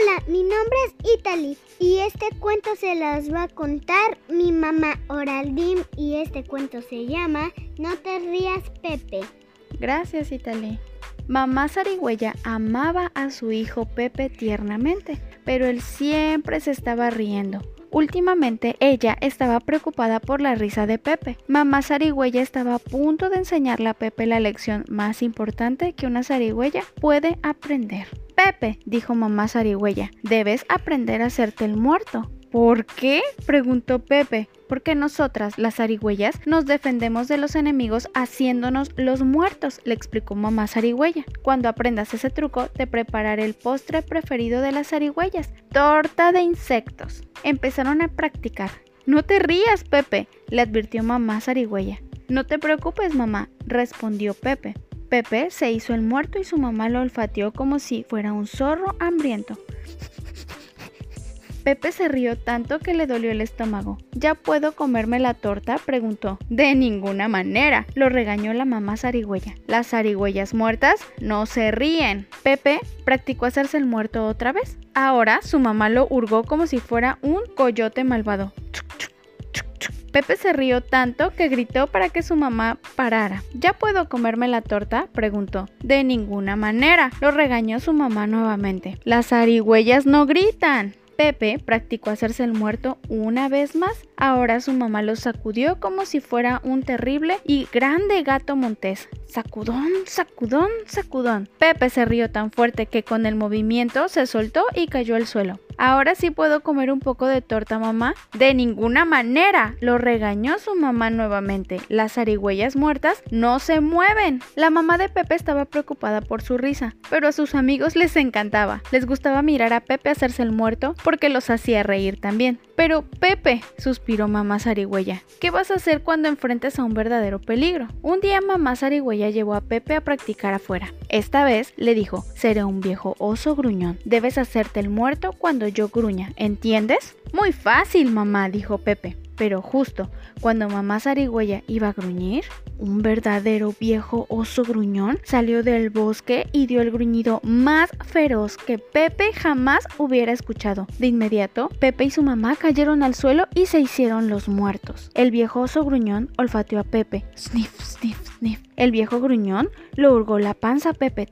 Hola, mi nombre es Italy y este cuento se las va a contar mi mamá Oraldim y este cuento se llama No te rías Pepe. Gracias Italy. Mamá Zarigüeya amaba a su hijo Pepe tiernamente, pero él siempre se estaba riendo. Últimamente ella estaba preocupada por la risa de Pepe. Mamá zarigüeya estaba a punto de enseñarle a Pepe la lección más importante que una zarigüeya puede aprender. Pepe, dijo mamá zarigüeya, debes aprender a hacerte el muerto. ¿Por qué? preguntó Pepe. Porque nosotras, las zarigüeyas, nos defendemos de los enemigos haciéndonos los muertos, le explicó mamá zarigüeya. Cuando aprendas ese truco, te prepararé el postre preferido de las zarigüeyas, torta de insectos. Empezaron a practicar. No te rías, Pepe, le advirtió mamá zarigüeya. No te preocupes, mamá, respondió Pepe. Pepe se hizo el muerto y su mamá lo olfateó como si fuera un zorro hambriento. Pepe se rió tanto que le dolió el estómago. ¿Ya puedo comerme la torta? preguntó. De ninguna manera, lo regañó la mamá zarigüeya. Las zarigüeyas muertas no se ríen. Pepe practicó hacerse el muerto otra vez. Ahora su mamá lo hurgó como si fuera un coyote malvado. Pepe se rió tanto que gritó para que su mamá parara. ¿Ya puedo comerme la torta? preguntó. De ninguna manera, lo regañó su mamá nuevamente. Las zarigüeyas no gritan. Pepe practicó hacerse el muerto una vez más. Ahora su mamá lo sacudió como si fuera un terrible y grande gato montés. Sacudón, sacudón, sacudón. Pepe se rió tan fuerte que con el movimiento se soltó y cayó al suelo. Ahora sí puedo comer un poco de torta, mamá. De ninguna manera, lo regañó su mamá nuevamente. Las zarigüeyas muertas no se mueven. La mamá de Pepe estaba preocupada por su risa, pero a sus amigos les encantaba. Les gustaba mirar a Pepe hacerse el muerto porque los hacía reír también. Pero Pepe, suspiró mamá zarigüeya, ¿qué vas a hacer cuando enfrentes a un verdadero peligro? Un día mamá zarigüeya llevó a Pepe a practicar afuera. Esta vez le dijo, seré un viejo oso gruñón. Debes hacerte el muerto cuando yo gruña, ¿entiendes? Muy fácil, mamá, dijo Pepe. Pero justo cuando mamá zarigüeya iba a gruñir, un verdadero viejo oso gruñón salió del bosque y dio el gruñido más feroz que Pepe jamás hubiera escuchado. De inmediato, Pepe y su mamá cayeron al suelo y se hicieron los muertos. El viejo oso gruñón olfateó a Pepe. Sniff, sniff, El viejo gruñón lo hurgó la panza a Pepe.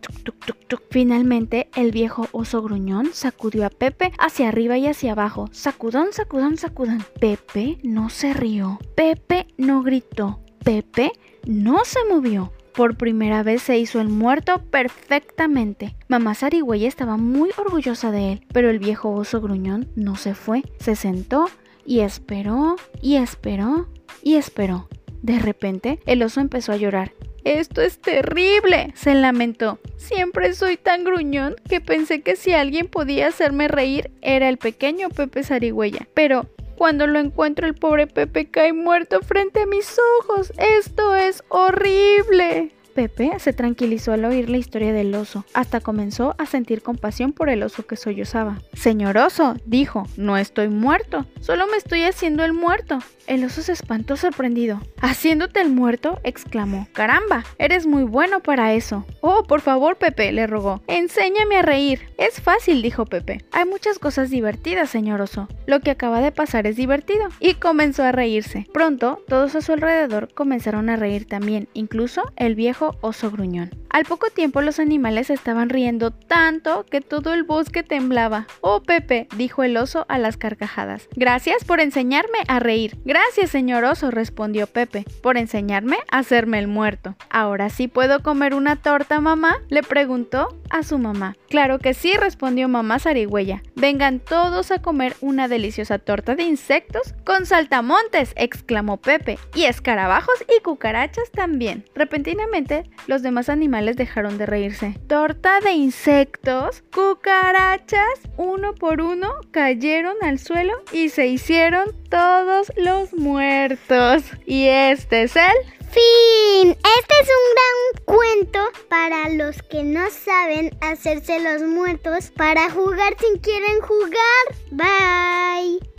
Finalmente, el viejo oso gruñón sacudió a Pepe hacia arriba y hacia abajo. Sacudón, sacudón, sacudón. Pepe no se rió. Pepe no gritó. Pepe no se movió. Por primera vez se hizo el muerto perfectamente. Mamá Zarigüeya estaba muy orgullosa de él, pero el viejo oso gruñón no se fue. Se sentó y esperó y esperó y esperó. De repente, el oso empezó a llorar. Esto es terrible, se lamentó. Siempre soy tan gruñón que pensé que si alguien podía hacerme reír era el pequeño Pepe Zarigüeya. Pero cuando lo encuentro el pobre Pepe cae muerto frente a mis ojos. Esto es horrible. Pepe se tranquilizó al oír la historia del oso, hasta comenzó a sentir compasión por el oso que sollozaba. Señor oso, dijo, no estoy muerto, solo me estoy haciendo el muerto. El oso se espantó sorprendido. ¿Haciéndote el muerto? exclamó. Caramba, eres muy bueno para eso. Oh, por favor, Pepe, le rogó. Enséñame a reír. Es fácil, dijo Pepe. Hay muchas cosas divertidas, señor oso. Lo que acaba de pasar es divertido. Y comenzó a reírse. Pronto, todos a su alrededor comenzaron a reír también, incluso el viejo oso gruñón. Al poco tiempo los animales estaban riendo tanto que todo el bosque temblaba. Oh, Pepe, dijo el oso a las carcajadas. Gracias por enseñarme a reír. Gracias, señor oso, respondió Pepe, por enseñarme a hacerme el muerto. ¿Ahora sí puedo comer una torta, mamá? le preguntó a su mamá. Claro que sí, respondió mamá zarigüeya. Vengan todos a comer una deliciosa torta de insectos con saltamontes, exclamó Pepe, y escarabajos y cucarachas también. Repentinamente, los demás animales dejaron de reírse. Torta de insectos, cucarachas, uno por uno cayeron al suelo y se hicieron todos los muertos. Y este es el fin. Este es un gran cuento para los que no saben hacerse los muertos para jugar si quieren jugar. Bye.